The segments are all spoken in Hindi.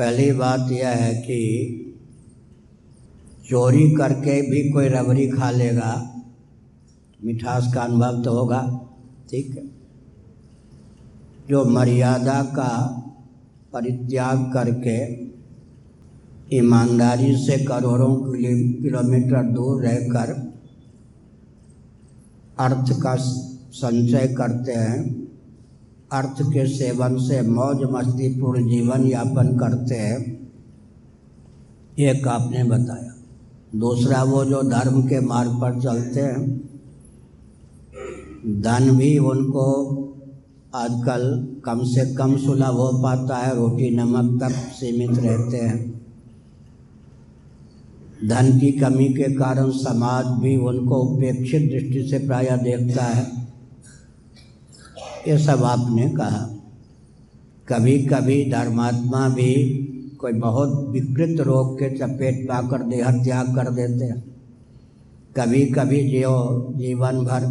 पहली बात यह है कि चोरी करके भी कोई रबड़ी खा लेगा, मिठास का अनुभव तो होगा, ठीक है? जो मर्यादा का परित्याग करके ईमानदारी से करोड़ों किलोमीटर दूर रहकर अर्थ का संचय करते हैं अर्थ के सेवन से मौज मस्तीपूर्ण जीवन यापन करते हैं। एक आपने बताया। दूसरा, वो जो धर्म के मार्ग पर चलते हैं, धन भी उनको आजकल कम से कम सुलभ हो पाता है, रोटी नमक तक सीमित रहते हैं। धन की कमी के कारण समाज भी उनको उपेक्षित दृष्टि से प्राय देखता है। ये सब आपने कहा। कभी कभी धर्मात्मा भी कोई बहुत विकृत रोग के चपेट पाकर देह त्याग कर देते हैं। कभी कभी जो जीवन भर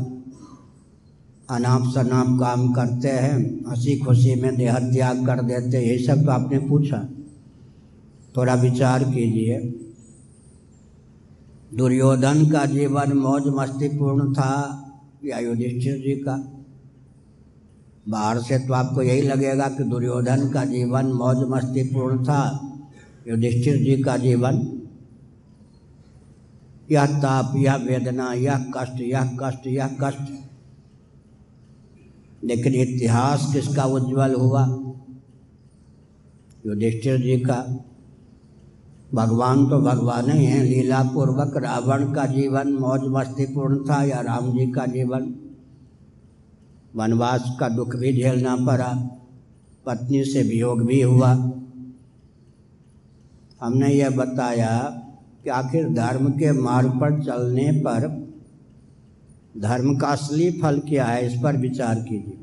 अनाप शनाप काम करते हैं हँसी खुशी में देह त्याग कर देते ये सब तो आपने पूछा। थोड़ा विचार कीजिए। दुर्योधन का जीवन मौज मस्तीपूर्ण था या युधिष्ठिर जी का? बाहर से तो आपको यही लगेगा कि दुर्योधन का जीवन मौज मस्तीपूर्ण था, युधिष्ठिर जी का जीवन। यह ताप, यह वेदना, यह कष्ट यह कष्ट यह कष्ट। लेकिन इतिहास किसका उज्जवल हुआ? युधिष्ठिर जी का। भगवान तो भगवान ही हैं लीला पूर्वक रावण का जीवन मौज मस्तीपूर्ण था या राम जी का जीवन। वनवास का दुख भी झेलना पड़ा। पत्नी से वियोग भी हुआ। हमने यह बताया कि आखिर धर्म के मार्ग पर चलने पर धर्म का असली फल क्या है, इस पर विचार कीजिए।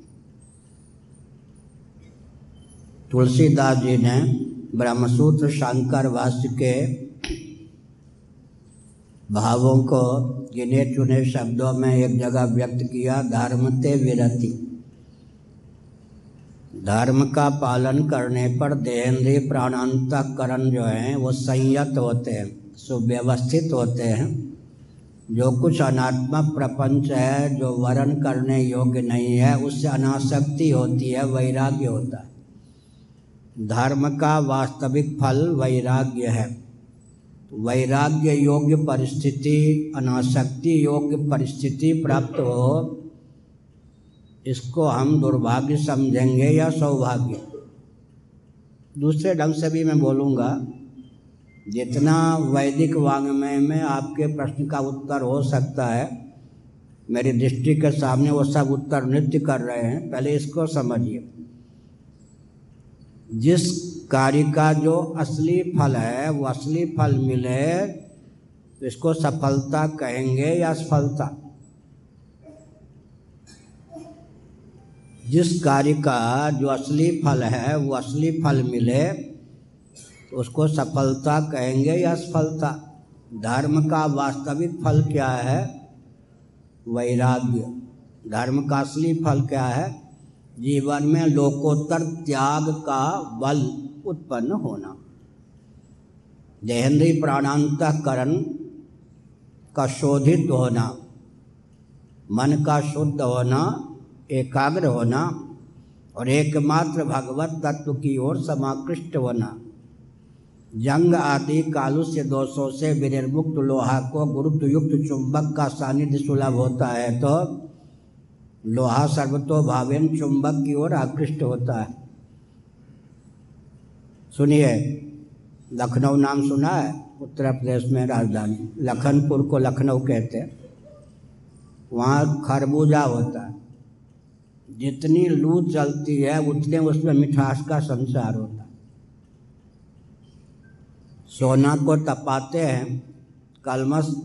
तुलसीदास जी ने ब्रह्मसूत्र शंकर भाष्य के भावों को गिने चुने शब्दों में एक जगह व्यक्त किया, धर्म ते विरति। धर्म का पालन करने पर देहेंद्रीय प्राणांतकरण जो हैं, वो संयत होते हैं, सुव्यवस्थित होते हैं। जो कुछ अनात्मक प्रपंच है, जो वर्ण करने योग्य नहीं है, उससे अनासक्ति होती है, वैराग्य होता है। धर्म का वास्तविक फल वैराग्य है। वैराग्य योग्य परिस्थिति, अनासक्ति योग्य परिस्थिति प्राप्त हो, इसको हम दुर्भाग्य समझेंगे या सौभाग्य। दूसरे ढंग से भी मैं बोलूँगा, जितना वैदिक वांग्मय में आपके प्रश्न का उत्तर हो सकता है, मेरी दृष्टि के सामने वो सब उत्तर नृत्य कर रहे हैं, पहले इसको समझिए। जिस कार्य का जो असली फल है, वो असली फल मिले तो इसको सफलता कहेंगे या असफलता? जिस कार्य का जो असली फल है, वो असली फल मिले तो उसको सफलता कहेंगे या असफलता? धर्म का वास्तविक फल क्या है? वैराग्य। धर्म का असली फल क्या है? जीवन में लोकोत्तर त्याग का बल उत्पन्न होना। देहेंद्रीय प्राणांतकरण का शोधित होना, मन का शुद्ध होना, एकाग्र होना और एकमात्र भगवत तत्व की ओर समाकृष्ट होना। जंग आदि कालुष्य दोषों से विनिर्मुक्त लोहा को गुरुत्वयुक्त चुंबक का सानिध्य सुलभ होता है तो लोहा सर्वतो भावेन चुंबक की ओर आकृष्ट होता है। सुनिए, लखनऊ नाम सुना है? उत्तर प्रदेश में राजधानी। लखनपुर को लखनऊ कहते हैं। वहाँ खरबूजा होता है। जितनी लू चलती है, उतने उसमें मिठास का संसार होता है। सोना को तपाते हैं। कलमस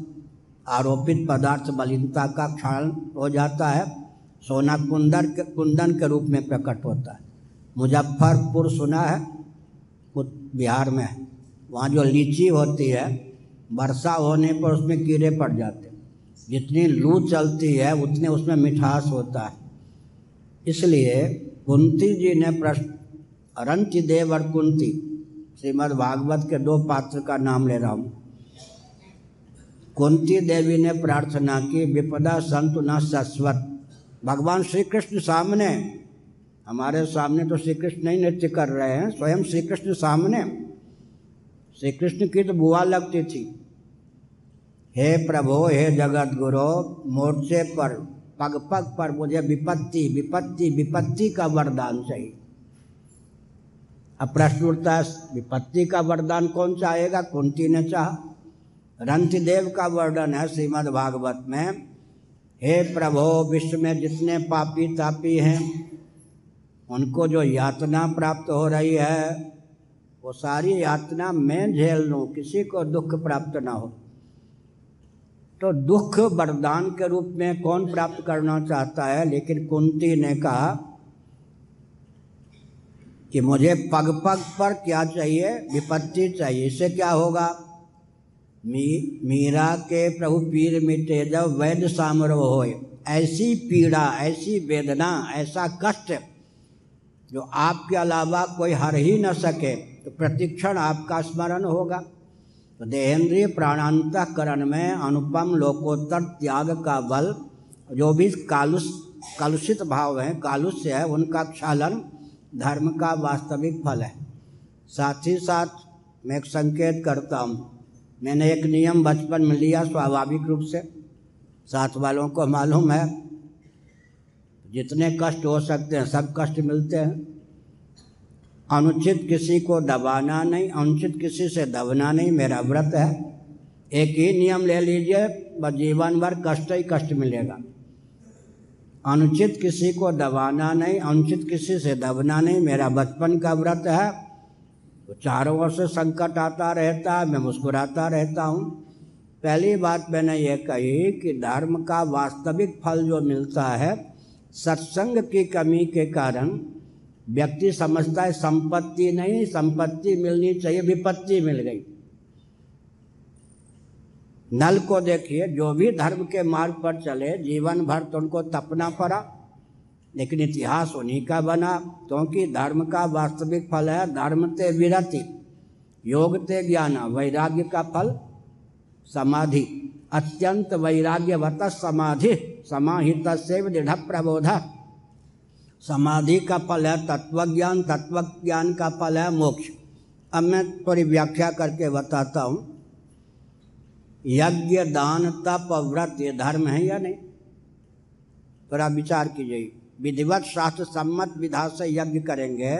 आरोपित पदार्थ मलिनता का क्षण हो जाता है। सोना कुंदर के कुंदन के रूप में प्रकट होता है। मुजफ्फरपुर सुना है बिहार में वहाँ जो लीची होती है, वर्षा होने पर उसमें कीड़े पड़ जाते हैं। जितनी लू चलती है, उतने उसमें मिठास होता है। इसलिए कुंती जी ने प्रश्न देव और कुंती, श्रीमद् भागवत के दो पात्र का नाम ले रहा हूँ। कुंती देवी ने प्रार्थना की, विपदा संत न सस्वत भगवान श्री कृष्ण सामने। हमारे सामने तो श्री कृष्ण नहीं नृत्य कर रहे हैं, स्वयं श्री कृष्ण सामने। श्री कृष्ण की तो बुआ लगती थी। हे प्रभो, हे जगत गुरु, मोर्चे पर, पग पग पर मुझे विपत्ति विपत्ति विपत्ति का वरदान चाहिए। अब प्रश्न उठता है, विपत्ति का वरदान कौन चाहेगा? कुंती ने चाह। रंतिदेव का वर्णन है श्रीमद् भागवत में। हे प्रभो, विश्व में जितने पापी तापी हैं, उनको जो यातना प्राप्त हो रही है, वो सारी यातना मैं झेल लूँ, किसी को दुख प्राप्त ना हो। तो दुख वरदान के रूप में कौन प्राप्त करना चाहता है? लेकिन कुंती ने कहा कि मुझे पग पग पर क्या चाहिए? विपत्ति चाहिए, इससे क्या होगा? मी, मीरा के प्रभु पीर मिटे जब वैद्य सामरो हो ऐसी पीड़ा ऐसी वेदना ऐसा कष्ट जो आपके अलावा कोई हर ही न सके तो प्रतिक्षण आपका स्मरण होगा। तो देहेंद्रीय प्राणांतकरण में अनुपम लोकोत्तर त्याग का बल जो भी कालुष कलुषित भाव है कालुष्य है उनका क्षालन धर्म का वास्तविक फल है। साथ ही साथ मैं एक संकेत करता हूँ। मैंने एक नियम बचपन में लिया स्वाभाविक रूप से। साथ वालों को मालूम है, जितने कष्ट हो सकते हैं, सब कष्ट मिलते हैं। अनुचित किसी को दबाना नहीं, अनुचित किसी से दबना नहीं, मेरा व्रत है। एक ही नियम ले लीजिए, बस जीवन भर कष्ट ही कष्ट मिलेगा। अनुचित किसी को दबाना नहीं, अनुचित किसी से दबना नहीं, मेरा बचपन का व्रत है। तो चारों ओर से संकट आता रहता है, मैं मुस्कुराता रहता हूँ। पहली बात मैंने ये कही कि धर्म का वास्तविक फल जो मिलता है, सत्संग की कमी के कारण व्यक्ति समझता है संपत्ति नहीं, संपत्ति मिलनी चाहिए, विपत्ति मिल गई। नल को देखिए, जो भी धर्म के मार्ग पर चले, जीवन भर तो उनको तपना पड़ा। लेकिन इतिहास उन्हीं का बना, क्योंकि धर्म का वास्तविक फल है धर्म ते विरति, योग ते ज्ञान, वैराग्य का फल समाधि। अत्यंत वैराग्यवत समाधि, समाहित से दृढ़ प्रबोध। समाधि का फल है तत्वज्ञान तत्व ज्ञान का फल है मोक्ष। अब मैं थोड़ी व्याख्या करके बताता हूँ। यज्ञ, दान, तप, व्रत, ये धर्म है या नहीं? थोड़ा विचार कीजिए। विधिवत शास्त्र सम्मत विधा से यज्ञ करेंगे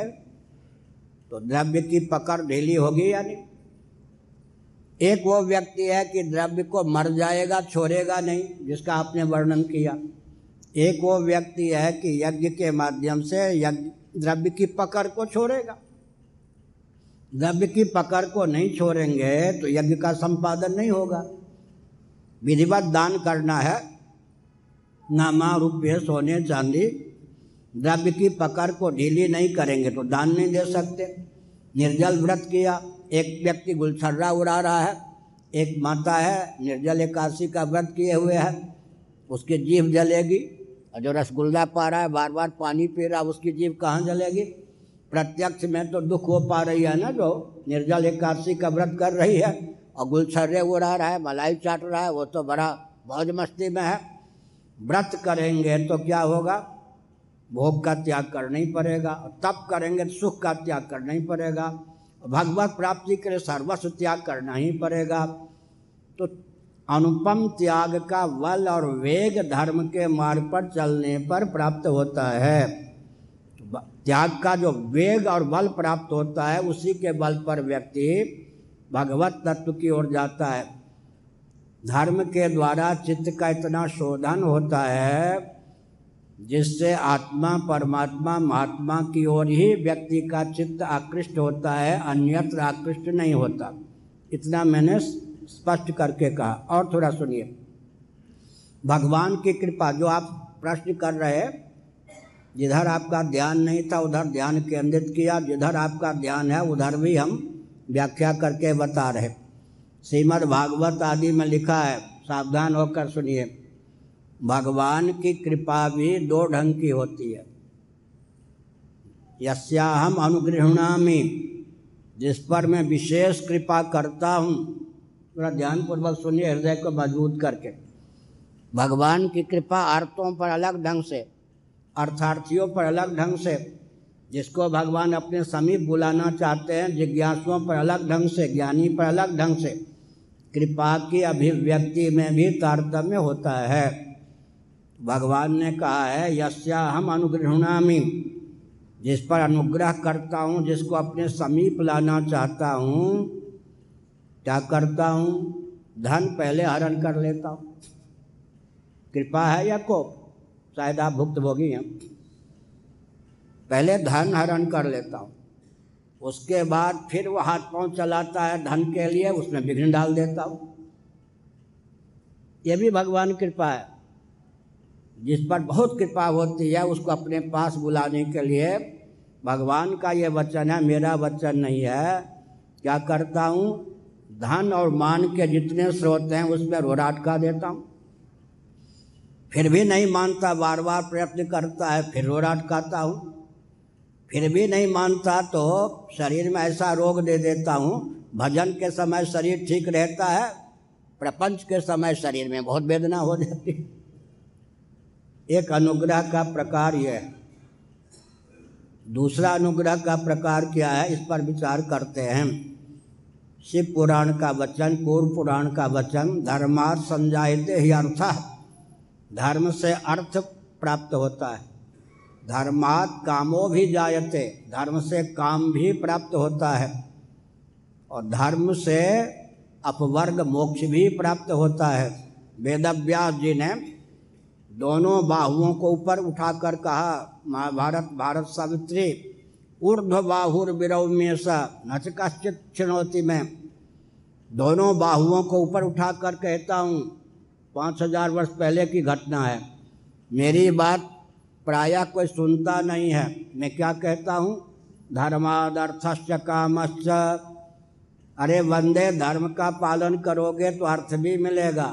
तो द्रव्य की पकड़ ढीली होगी या नहीं? एक वो व्यक्ति है कि द्रव्य को मर जाएगा, छोड़ेगा नहीं, जिसका आपने वर्णन किया। एक वो व्यक्ति है कि यज्ञ के माध्यम से यज्ञ, द्रव्य की पकड़ को छोड़ेगा। द्रव्य की पकड़ को नहीं छोड़ेंगे तो यज्ञ का संपादन नहीं होगा। विधिवत दान करना है। नामा रुपये सोने चांदी द्रव्य की पकड़ को ढीली नहीं करेंगे तो दान नहीं दे सकते। निर्जल व्रत किया, एक व्यक्ति गुलछर्रा उड़ा रहा है, एक माता है, निर्जल एकादशी का व्रत किए हुए है, उसकी जीभ जलेगी और जो रसगुल्ला पा रहा है बार बार पानी पी रहा है, उसकी जीभ कहाँ जलेगी? प्रत्यक्ष में तो दुख हो पा रही है ना जो निर्जल एकादशी का व्रत कर रही है, और गुलछर्रे उड़ा रहा है, मलाई चाट रहा है, वो तो बड़ा मौज मस्ती में है। व्रत करेंगे तो क्या होगा? भोग का त्याग करना ही पड़ेगा तप करेंगे तो सुख का त्याग करना ही पड़ेगा भगवत प्राप्ति के लिए सर्वस्व त्याग करना ही पड़ेगा। तो अनुपम त्याग का बल और वेग धर्म के मार्ग पर चलने पर प्राप्त होता है। त्याग का जो वेग और बल प्राप्त होता है, उसी के बल पर व्यक्ति भगवत तत्व की ओर जाता है। धर्म के द्वारा चित्त का इतना शोधन होता है जिससे आत्मा, परमात्मा, महात्मा की ओर ही व्यक्ति का चित्त आकृष्ट होता है, अन्यत्र आकृष्ट नहीं होता। इतना मैंने स्पष्ट करके कहा। और थोड़ा सुनिए। भगवान की कृपा, जो आप प्रश्न कर रहे जिधर आपका ध्यान नहीं था, उधर ध्यान केंद्रित किया, जिधर आपका ध्यान है, उधर भी हम व्याख्या करके बता रहे श्रीमद् भागवत आदि में लिखा है, सावधान होकर सुनिए। भगवान की कृपा भी दो ढंग की होती है। यस्याहम अनुगृहणामी, जिस पर मैं विशेष कृपा करता हूँ। थोड़ा ध्यानपूर्वक सुनिए हृदय को मज़बूत करके। भगवान की कृपा अर्थों पर अलग ढंग से, अर्थार्थियों पर अलग ढंग से, जिसको भगवान अपने समीप बुलाना चाहते हैं, जिज्ञासुओं पर अलग ढंग से, ज्ञानी पर अलग ढंग से, कृपा की अभिव्यक्ति में भी तारतम्य होता है। भगवान ने कहा है, यस्या हम अनुग्रहणामी जिस पर अनुग्रह करता हूँ, जिसको अपने समीप लाना चाहता हूँ, क्या करता हूँ? धन पहले हरण कर लेता हूँ। कृपा है या कोप? शायद आप भुक्त भोगी हैं। पहले धन हरण कर लेता हूँ। उसके बाद फिर वो हाथ पाँव चलाता है धन के लिए, उसमें विघ्न डाल देता हूँ। ये भी भगवान कृपा है। जिस पर बहुत कृपा होती है, उसको अपने पास बुलाने के लिए। भगवान का ये वचन है, मेरा वचन नहीं है। क्या करता हूँ? धन और मान के जितने स्रोत हैं उसमें रोड़ा अटका देता हूँ। फिर भी नहीं मानता बार बार प्रयत्न करता है, फिर रोड़ा अटकाता हूँ। फिर भी नहीं मानता तो शरीर में ऐसा रोग दे देता हूँ। भजन के समय शरीर ठीक रहता है, प्रपंच के समय शरीर में बहुत वेदना हो जाती है। एक अनुग्रह का प्रकार यह है। दूसरा अनुग्रह का प्रकार क्या है, इस पर विचार करते हैं। शिव पुराण का वचन पूर्व पुराण का वचन धर्मार्थ संजायते ही अर्थ। धर्म से अर्थ प्राप्त होता है। धर्मात् कामो भी जायते, धर्म से काम भी प्राप्त होता है। और धर्म से अपवर्ग मोक्ष भी प्राप्त होता है। वेदव्यास जी ने दोनों बाहुओं को ऊपर उठाकर कहा, महाभारत, भारत सावित्री, ऊर्ध्व बाहुर में सा नच कश्चित चुनौती में। दोनों बाहुओं को ऊपर उठाकर कहता हूँ, पाँच हज़ार वर्ष पहले की घटना है। मेरी बात प्रायः कोई सुनता नहीं है। मैं क्या कहता हूँ? धर्मादर्थश्च कामश्च। अरे वंदे, धर्म का पालन करोगे तो अर्थ भी मिलेगा।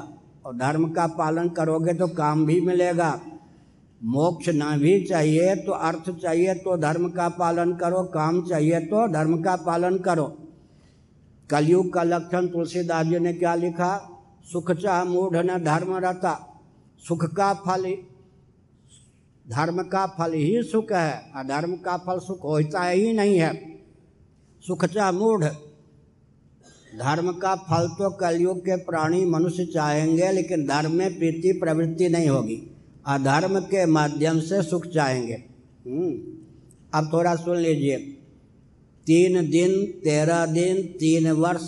और धर्म का पालन करोगे तो काम भी मिलेगा। मोक्ष ना भी चाहिए तो अर्थ चाहिए तो धर्म का पालन करो, काम चाहिए तो धर्म का पालन करो। कलयुग का लक्षण तुलसीदास जी ने क्या लिखा? सुख चाह मूढ़ न धर्म रहता सुख का फल धर्म का फल ही सुख है अधर्म का फल सुख होता ही नहीं है। सुख चाह मूढ़ धर्म का फल तो कलयुग के प्राणी मनुष्य चाहेंगे लेकिन धर्म में प्रीति प्रवृत्ति नहीं होगी। अधर्म के माध्यम से सुख चाहेंगे। हम्म, अब थोड़ा सुन लीजिए। तीन दिन तेरह दिन तीन वर्ष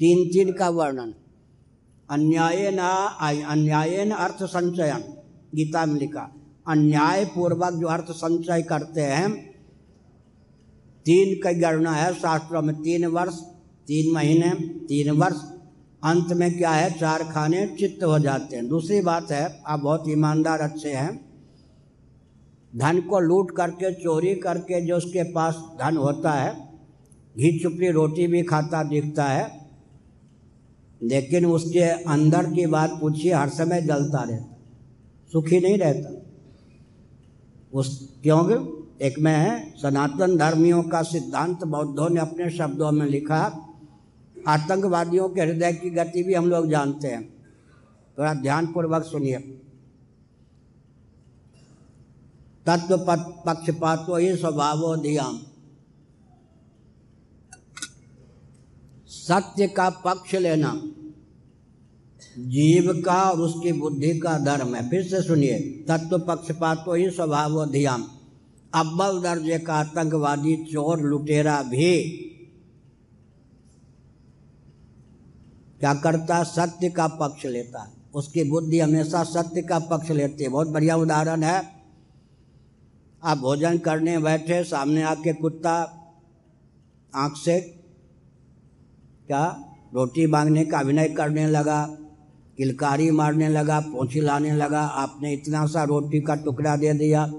तीन तीन का वर्णन। अन्याय न अन्याय न अर्थ संचयन गीता में लिखा अन्याय पूर्वक जो अर्थ संचय करते हैं तीन की गणना है शास्त्रों में तीन वर्ष तीन महीने, तीन वर्ष। अंत में क्या है? चार खाने चित्त हो जाते हैं। दूसरी बात है, आप बहुत ईमानदार, अच्छे हैं। धन को लूट करके, चोरी करके जो उसके पास धन होता है, घी चुपड़ी रोटी भी खाता दिखता है, लेकिन उसके अंदर की बात पूछिए, हर समय जलता रहता सुखी नहीं रहता। उस क्योंकि एक में है, सनातन धर्मियों का सिद्धांत बौद्धों ने अपने शब्दों में लिखा आतंकवादियों के हृदय की गति भी हम लोग जानते हैं। थोड़ा ध्यानपूर्वक सुनिए। तत्व पक्षपातो ही स्वभावो धियाम सत्य का पक्ष लेना, जीव का और उसकी बुद्धि का धर्म है। फिर से सुनिए। तत्व पक्षपातो ही स्वभाव धियाम अव्वल दर्जे का आतंकवादी चोर लुटेरा भी क्या करता है? सत्य का पक्ष लेता है। उसकी बुद्धि हमेशा सत्य का पक्ष लेती है। बहुत बढ़िया उदाहरण है। आप भोजन करने बैठे, सामने आके कुत्ता आँख से क्या रोटी मांगने का अभिनय करने लगा, किलकारी मारने लगा, पोछी लाने लगा, आपने इतना सा रोटी का टुकड़ा दे दिया।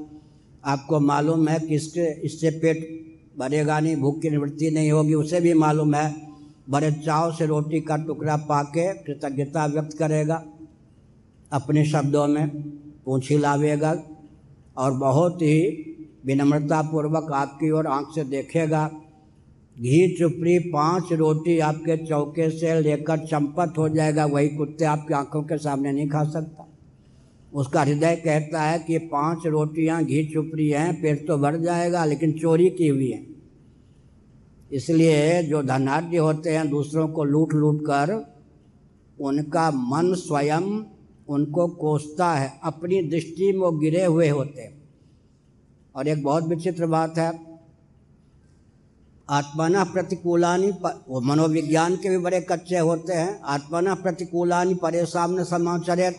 आपको मालूम है कि इसके, इससे पेट भरेगा नहीं, भूख की निवृत्ति नहीं होगी, उसे भी मालूम है। बड़े चाव से रोटी का टुकड़ा पाके कृतज्ञता व्यक्त करेगा। अपने शब्दों में पूछी लावेगा और बहुत ही विनम्रतापूर्वक आपकी ओर आँख से देखेगा। घी चुपड़ी पाँच रोटी आपके चौके से लेकर चंपत हो जाएगा। वही कुत्ते आपकी आँखों के सामने नहीं खा सकता। उसका हृदय कहता है कि पाँच रोटियाँ घी चुपड़ी हैं, पेट तो भर जाएगा, लेकिन चोरी की हुई है। इसलिए जो धनाढ़ होते हैं, दूसरों को लूट लूट कर, उनका मन स्वयं उनको कोसता है, अपनी दृष्टि में वो गिरे हुए होते हैं। और एक बहुत विचित्र बात है, आत्मना प्रतिकूलानी वो मनोविज्ञान के भी बड़े कच्चे होते हैं, आत्मना प्रतिकूलानी परेशान समाचार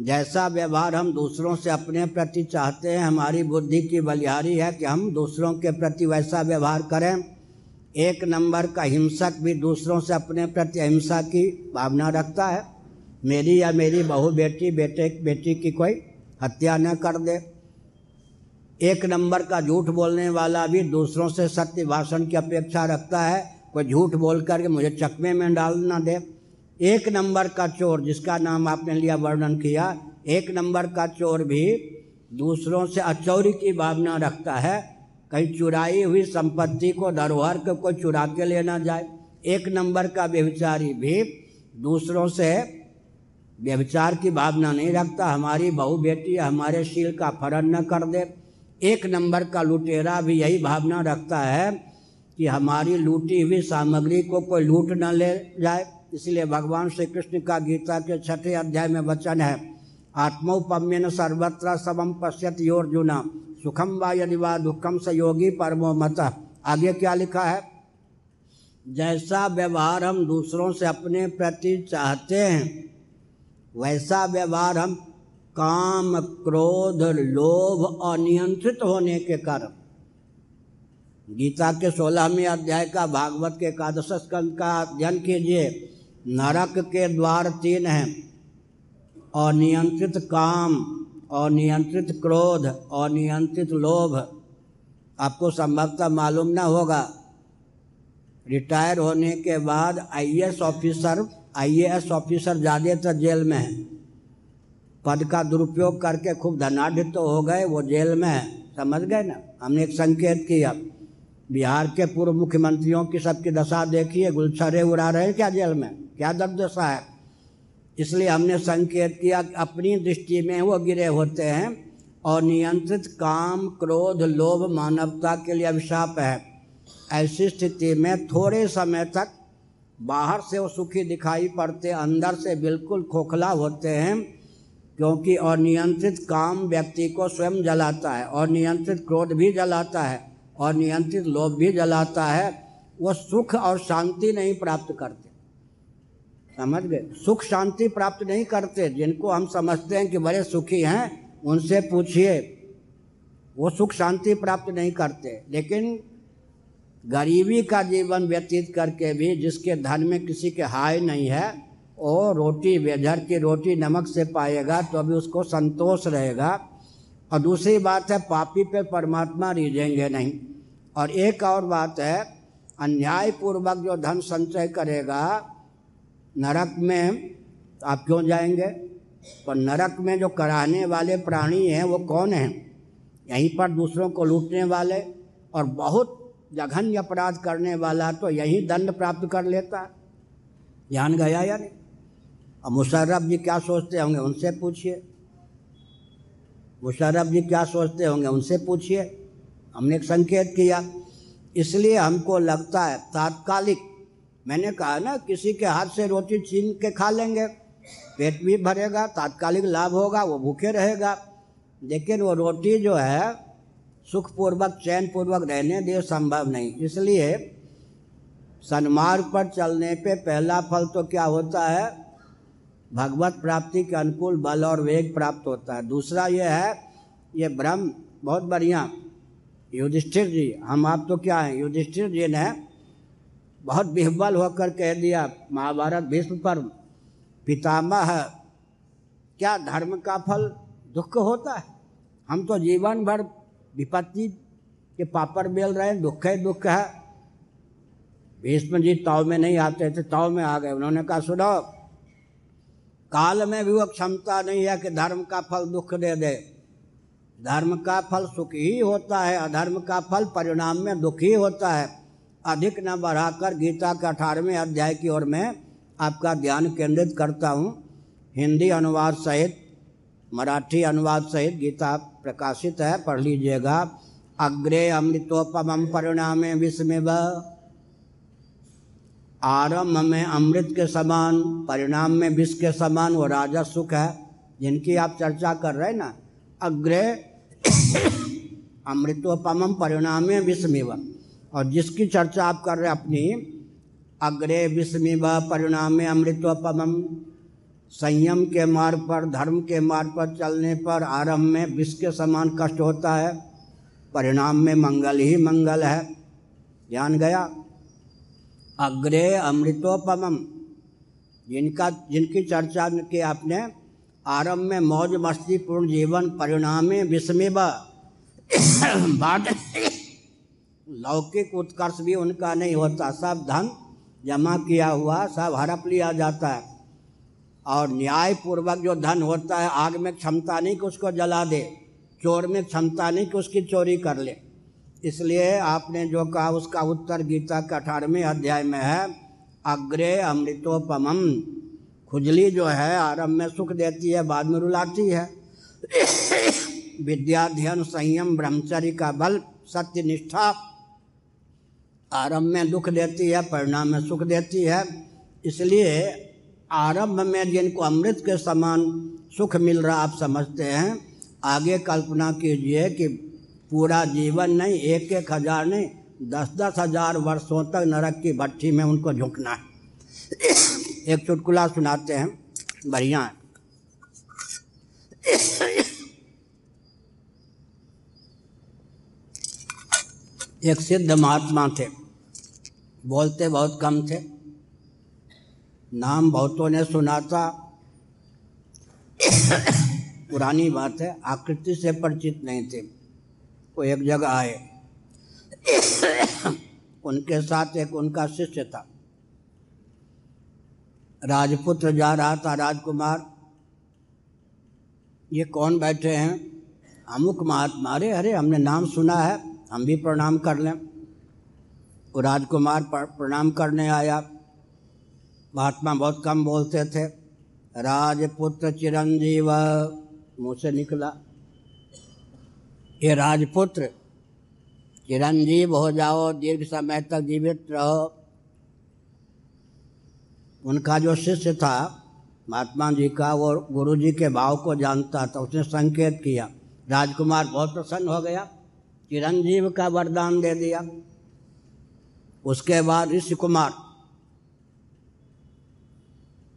जैसा व्यवहार हम दूसरों से अपने प्रति चाहते हैं, हमारी बुद्धि की बलिहारी है कि हम दूसरों के प्रति वैसा व्यवहार करें। एक नंबर का हिंसक भी दूसरों से अपने प्रति अहिंसा की भावना रखता है। मेरी या मेरी बहू, बेटी, बेटे, बेटी की कोई हत्या न कर दे। एक नंबर का झूठ बोलने वाला भी दूसरों से सत्य भाषण की अपेक्षा रखता है। कोई झूठ बोल करके मुझे चकमे में डाल ना दे। एक नंबर का चोर, जिसका नाम आपने लिया, वर्णन किया, एक नंबर का चोर भी दूसरों से अचौरी की भावना रखता है। कहीं चुराई हुई संपत्ति को धरोहर को कोई चुरा के लेना जाए। एक नंबर का व्यभिचारी भी दूसरों से व्यभिचार की भावना नहीं रखता। हमारी बहू बेटी हमारे शील का फरन न कर दे। एक नंबर का लुटेरा भी यही भावना रखता है कि हमारी लूटी हुई सामग्री को कोई लूट न ले जाए। इसलिए भगवान श्री कृष्ण का गीता के छठे अध्याय में वचन है, आत्मोपम्यन सर्वत्र सबम पश्यत योर्जुना सुखम व यदि वा दुखम स योगी परमो मत। आगे क्या लिखा है? जैसा व्यवहार हम दूसरों से अपने प्रति चाहते हैं, वैसा व्यवहार हम काम, क्रोध, लोभ, अनियंत्रित होने के कारण। गीता के सोलहवें अध्याय का भागवत के एकादश स्कंद का अध्ययन कीजिए। नरक के द्वार तीन हैं। अनियंत्रित काम अनियंत्रित क्रोध, अनियंत्रित लोभ, आपको संभवतः मालूम न होगा। रिटायर होने के बाद आईएएस ऑफिसर आईएएस ऑफिसर ज़्यादातर जेल में है। पद का दुरुपयोग करके खूब धनाढ़ तो हो गए, वो जेल में है। समझ गए ना? हमने एक संकेत किया। बिहार के पूर्व मुख्यमंत्रियों की सबकी दशा देखिए, गुलछरे उड़ा रहे हैं क्या जेल में? क्या दर्दशा है? इसलिए हमने संकेत किया कि अपनी दृष्टि में वो गिरे होते हैं और नियंत्रित काम, क्रोध, लोभ, मानवता के लिए अभिशाप है। ऐसी स्थिति में थोड़े समय तक बाहर से वो सुखी दिखाई पड़ते, अंदर से बिल्कुल खोखला होते हैं, क्योंकि और नियंत्रित काम व्यक्ति को स्वयं जलाता है और नियंत्रित क्रोध भी जलाता है और नियंत्रित लोभ भी जलाता है। वो सुख और शांति नहीं प्राप्त करते। समझ गए? सुख शांति प्राप्त नहीं करते। जिनको हम समझते हैं कि बड़े सुखी हैं, उनसे पूछिए। वो सुख शांति प्राप्त नहीं करते। लेकिन गरीबी का जीवन व्यतीत करके भी, जिसके धन में किसी के हाय नहीं है वो रोटी, बेझर की रोटी नमक से पाएगा तो अभी उसको संतोष रहेगा। और दूसरी बात है, पापी पे परमात्मा रीझेंगे नहीं। और एक और बात है, अन्यायपूर्वक जो धन संचय करेगा नरक में आप क्यों जाएँगे? पर नरक में जो कराने वाले प्राणी हैं, वो कौन हैं? यहीं पर दूसरों को लूटने वाले और बहुत जघन्य अपराध करने वाला तो यही दंड प्राप्त कर लेता। है ध्यान गया या नहीं? अब मुशर्रफ जी क्या सोचते होंगे, उनसे पूछिए। मुशर्रफ जी क्या सोचते होंगे, उनसे पूछिए। हमने एक संकेत किया। इसलिए हमको लगता है, तात्कालिक मैंने कहा ना, किसी के हाथ से रोटी छीन के खा लेंगे। पेट भी भरेगा, तात्कालिक लाभ होगा, वो भूखे रहेगा। लेकिन वो रोटी जो है, सुखपूर्वक चैन पूर्वक रहने दे संभव नहीं। इसलिए सन्मार्ग पर चलने पे पहला फल तो क्या होता है? भगवत प्राप्ति के अनुकूल बल और वेग प्राप्त होता है। दूसरा ये है, ये ब्रह्म, बहुत बढ़िया। युधिष्ठिर जी, हम आप तो क्या हैं? युधिष्ठिर जी ने बहुत बिहबल होकर कह दिया, महाभारत भीष्म पर पितामह, क्या धर्म का फल दुख होता है? हम तो जीवन भर विपत्ति के पापर बेल रहे हैं, दुख है दुख है। भीष्म जी ताव में नहीं आते थे, ताव में आ गए। उन्होंने कहा, सुनो, काल में भी वो क्षमता नहीं है कि धर्म का फल दुख दे दे। धर्म का फल सुख ही होता है, अधर्म का फल परिणाम में दुख ही होता है। अधिक न बढ़ाकर गीता के अठारहवें अध्याय की ओर मैं आपका ध्यान केंद्रित करता हूँ। हिंदी अनुवाद सहित, मराठी अनुवाद सहित गीता प्रकाशित है, पढ़ लीजिएगा। अग्रे अमृतोपम परिणाम विस्मिव। आरंभ में अमृत के समान, परिणाम में विष के समान वो राजा सुख है, जिनकी आप चर्चा कर रहे हैं ना। अग्रे अमृतोपम परिणाम विस्मिव। और जिसकी चर्चा आप कर रहे हैं अपनी, अग्रे विस्मिव परिणाम अमृतोपम। संयम के मार्ग पर, धर्म के मार्ग पर चलने पर आरंभ में विष के समान कष्ट होता है, परिणाम में मंगल ही मंगल है। ध्यान गया? अग्रे अमृतोपम। जिनका, जिनकी चर्चा की आपने, आरंभ में मौज मस्ती पूर्ण जीवन, परिणाम विस्मिब बाद लौकिक उत्कर्ष भी उनका नहीं होता। सब धन जमा किया हुआ, सब हड़प लिया जाता है। और न्याय पूर्वक जो धन होता है, आग में क्षमता नहीं कि उसको जला दे, चोर में क्षमता नहीं कि उसकी चोरी कर ले। इसलिए आपने जो कहा, उसका उत्तर गीता के अठारहवें अध्याय में है, अग्रे अमृतोपम। खुजली जो है, आरंभ में सुख देती है, बाद में रुलाती है। विद्याध्ययन संयम ब्रह्मचर्य का बल सत्य निष्ठा आरंभ में दुख देती है, परिणाम में सुख देती है। इसलिए आरंभ में जिनको अमृत के समान सुख मिल रहा, आप समझते हैं। आगे कल्पना कीजिए कि पूरा जीवन नहीं एक एक हज़ार नहीं दस दस हज़ार वर्षों तक नरक की भट्टी में उनको झुकना है। एक चुटकुला सुनाते हैं। बढ़िया है। एक सिद्ध महात्मा थे। बोलते बहुत कम थे। नाम बहुतों ने सुना था। पुरानी बात है, आकृति से परिचित नहीं थे। वो एक जगह आए। उनके साथ एक उनका शिष्य था। राजपुत्र जा रहा था राजकुमार। ये कौन बैठे हैं? अमुक महात्मा। अरे अरे, हमने नाम सुना है, हम भी प्रणाम कर लें। वो राजकुमार प्रणाम करने आया। महात्मा बहुत कम बोलते थे। राजपुत्र चिरंजीव, मुँह से निकला। ये राजपुत्र, चिरंजीव हो जाओ, दीर्घ समय तक जीवित रहो। उनका जो शिष्य था, महात्मा जी का, वो गुरु जी के भाव को जानता था, उसने संकेत किया। राजकुमार बहुत प्रसन्न हो गया। चिरंजीव का वरदान दे दिया। उसके बाद ऋषि कुमार।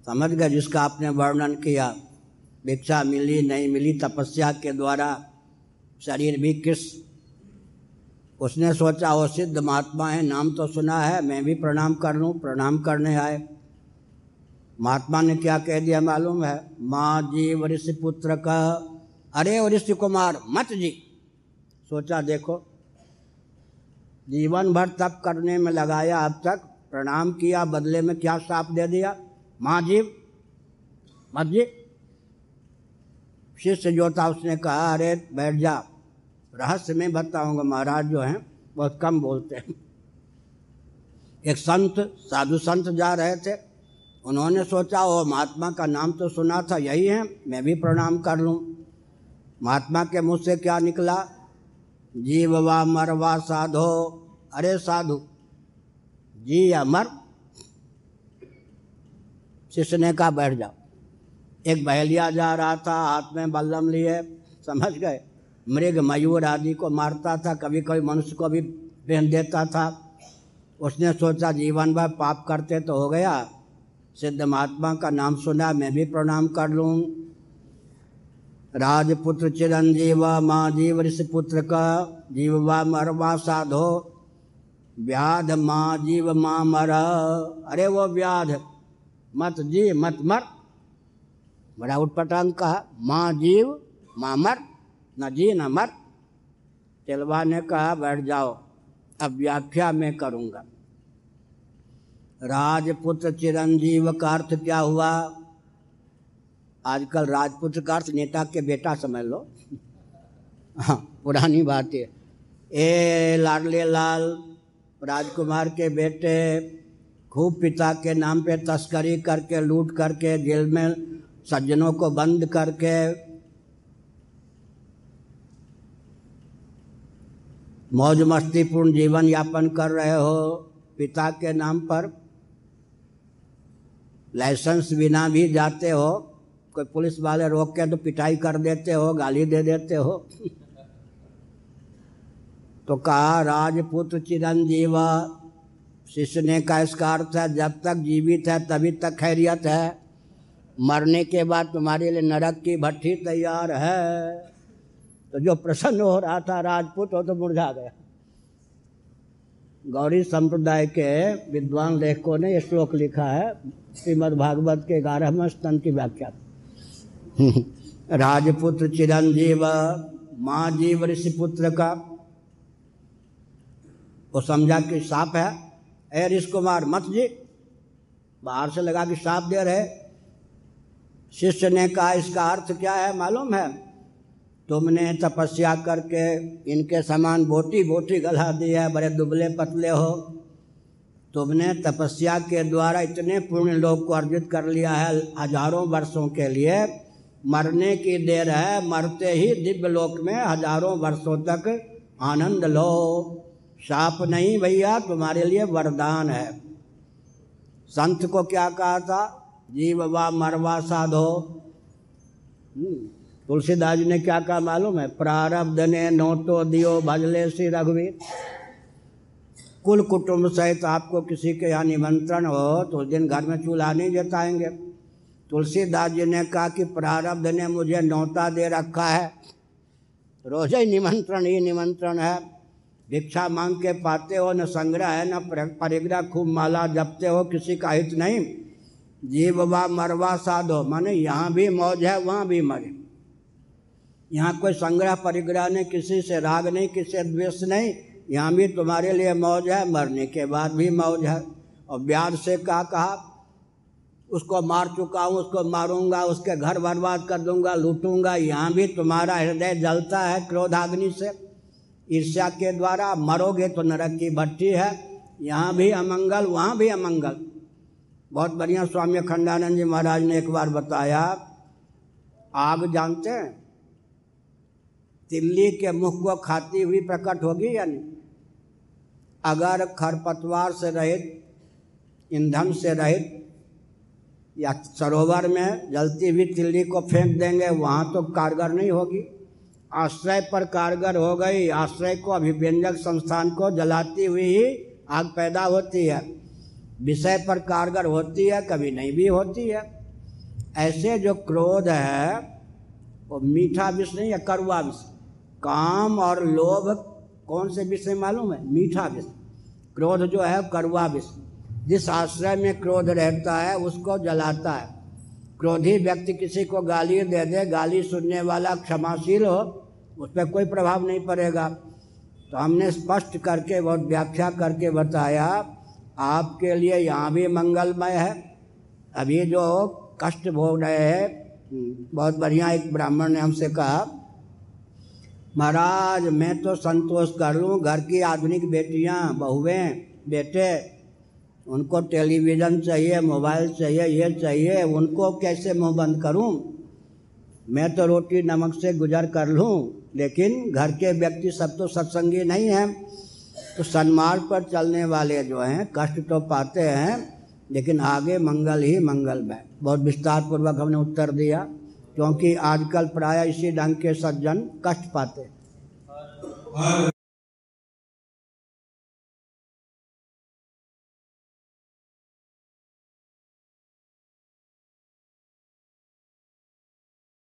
समझ गए जिसका आपने वर्णन किया। भिक्षा मिली, नहीं मिली, तपस्या के द्वारा शरीर भी किस? उसने सोचा वो सिद्ध महात्मा है, नाम तो सुना है, मैं भी प्रणाम कर लूँ, प्रणाम करने आए। महात्मा ने क्या कह दिया मालूम है? माँ जी ऋषि पुत्र का अरे ऋषि कुमार, मत जी। सोचा, देखो जीवन भर तप करने में लगाया, अब तक प्रणाम किया, बदले में क्या साप दे दिया? माँ जीव मत जी, शिष्य जो था उसने कहा, अरे, बैठ जा, रहस्य में बताऊँगा, महाराज जो हैं, बहुत कम बोलते हैं। एक संत, साधु संत जा रहे थे। उन्होंने सोचा, ओ, महात्मा का नाम तो सुना था, यही है, मैं भी प्रणाम कर लूँ। महात्मा के मुँह से क्या निकला? जीव वा मर वा साधो। अरे साधु, जी या मर? शिष्य ने कहा, बैठ जाओ। एक बहलिया जा रहा था, हाथ में बल्लम लिए, समझ गए? मृग मयूर आदि को मारता था, कभी कभी मनुष्य को भी पहन देता था। उसने सोचा, जीवन भर पाप करते तो हो गया। सिद्ध महात्मा का नाम सुना, मैं भी प्रणाम कर लूँ। राजपुत्र चिरंजीव, माँ जीव ऋषि पुत्र का जीव व साधो। व्याध माँ जीव माँ मर। अरे वो व्याध, मत जी, मत मर। बड़ा उठपटांग कहा, माँ जीव, माँ मर, न जी, न मर। तेलवा ने कहा, बैठ जाओ, अब व्याख्या मैं करूँगा। राजपुत्र चिरंजीव का अर्थ क्या हुआ? आजकल राजपुत्र का अर्थ नेता के बेटा समझ लो। हाँ पुरानी बात है ए लाडले लाल, राजकुमार के बेटे, खूब पिता के नाम पे तस्करी करके, लूट करके, जेल में सज्जनों को बंद करके। मौज मस्तीपूर्ण जीवन यापन कर रहे हो पिता के नाम पर। लाइसेंस बिना भी जाते हो। कोई पुलिस वाले रोक के तो पिटाई कर देते हो, गाली दे देते हो। तो कहा, राजपुत्र चिरंजीव, शिष्य ने का इसका अर्थ है, जब तक जीवित है, तभी तक खैरियत है। मरने के बाद तुम्हारे लिए नरक की भट्टी तैयार है। तो जो प्रसन्न हो रहा था राजपूत वो तो मुरझा गया। गौरी संप्रदाय के विद्वान लेखकों ने ये श्लोक लिखा है श्रीमद भागवत के ग्यारहवें स्तन की व्याख्या। राजपुत्र चिरंजीव, माँ जीव ऋषि पुत्र का। वो समझा कि साप है। ए ऋषि कुमार, मत जी, बाहर से लगा कि साप दे रहे। शिष्य ने कहा, इसका अर्थ क्या है, मालूम है? तुमने तपस्या करके इनके समान बोटी बोटी गला दी है, बड़े दुबले पतले हो। तुमने तपस्या के द्वारा इतने पुण्य लोग को अर्जित कर लिया है, हज़ारों वर्षों के लिए। मरने की देर है, मरते ही दिव्य लोक में हज़ारों वर्षों तक आनंद लो। शाप नहीं भैया, तुम्हारे लिए वरदान है। संत को क्या कहा था? जीव वा मरवा साधो। तुलसीदास जी ने क्या कहा मालूम है? प्रारब्ध ने नोटो दियो भजले श्री रघुवीर। कुल कुटुंब सहित आपको किसी के यहाँ निमंत्रण हो तो उस दिन घर में चूल्हा नहीं जताएँगे। तुलसीदास जी ने कहा कि प्रारब्ध ने मुझे नौता दे रखा है। रोज ही निमंत्रण ही निमंत्रण है। भिक्षा मांग के पाते हो, न संग्रह है, न परिग्रह, खूब माला जपते हो, किसी का हित नहीं। जीव वा मरवा साधो, माने यहाँ भी मौज है, वहाँ भी मरे। यहाँ कोई संग्रह, परिग्रह नहीं, किसी से राग नहीं, किसी द्वेष नहीं। यहाँ भी तुम्हारे लिए मौज है, मरने के बाद भी मौज है। और ब्याज से कहा कहा उसको मार चुका हूँ, उसको मारूँगा, उसके घर बर्बाद कर दूँगा, लूटूँगा। यहाँ भी तुम्हारा हृदय जलता है क्रोधाग्नि से। ईर्ष्या के द्वारा मरोगे तो नरक की भट्टी है। यहाँ भी अमंगल, वहाँ भी अमंगल। बहुत बढ़िया स्वामी अखंडानंद जी महाराज ने एक बार बताया। आग जानते हैं, तिल्ली के मुख को खाती हुई प्रकट होगी या नहीं? अगर खरपतवार से रहित, ईंधन से रहित या सरोवर में जलती हुई तिल्ली को फेंक देंगे, वहाँ तो कारगर नहीं होगी। आश्रय पर कारगर हो गई, आश्रय को अभिव्यंजक संस्थान को जलाती हुई ही आग पैदा होती है। विषय पर कारगर होती है, कभी नहीं भी होती है। ऐसे जो क्रोध है, वो मीठा विष नहीं है करुआ विष। काम और लोभ कौन से विषय मालूम है? मीठा विष। क्रोध जो है करुआ विष। जिस आश्रय में क्रोध रहता है, उसको जलाता है। क्रोधी व्यक्ति किसी को गाली दे दे, गाली सुनने वाला क्षमाशील हो, उस पर कोई प्रभाव नहीं पड़ेगा। तो हमने स्पष्ट करके बहुत व्याख्या करके बताया, आपके लिए यहाँ भी मंगलमय है। अभी जो कष्ट भोग रहे हैं, बहुत बढ़िया एक ब्राह्मण ने हमसे कहा, महाराज, मैं तो संतोष कर लूँ, घर की आधुनिक बेटियाँ, बहुएँ, बेटे उनको टेलीविज़न चाहिए, मोबाइल चाहिए, ये चाहिए, उनको कैसे मुँह बंद करूँ? मैं तो रोटी नमक से गुजर कर लूँ, लेकिन घर के व्यक्ति सब तो सत्संगी नहीं हैं। तो सन्मार्ग पर चलने वाले जो हैं, कष्ट तो पाते हैं, लेकिन आगे मंगल ही मंगल में। बहुत विस्तार पूर्वक हमने उत्तर दिया, क्योंकि आजकल प्राय इसी ढंग के सज्जन कष्ट पाते।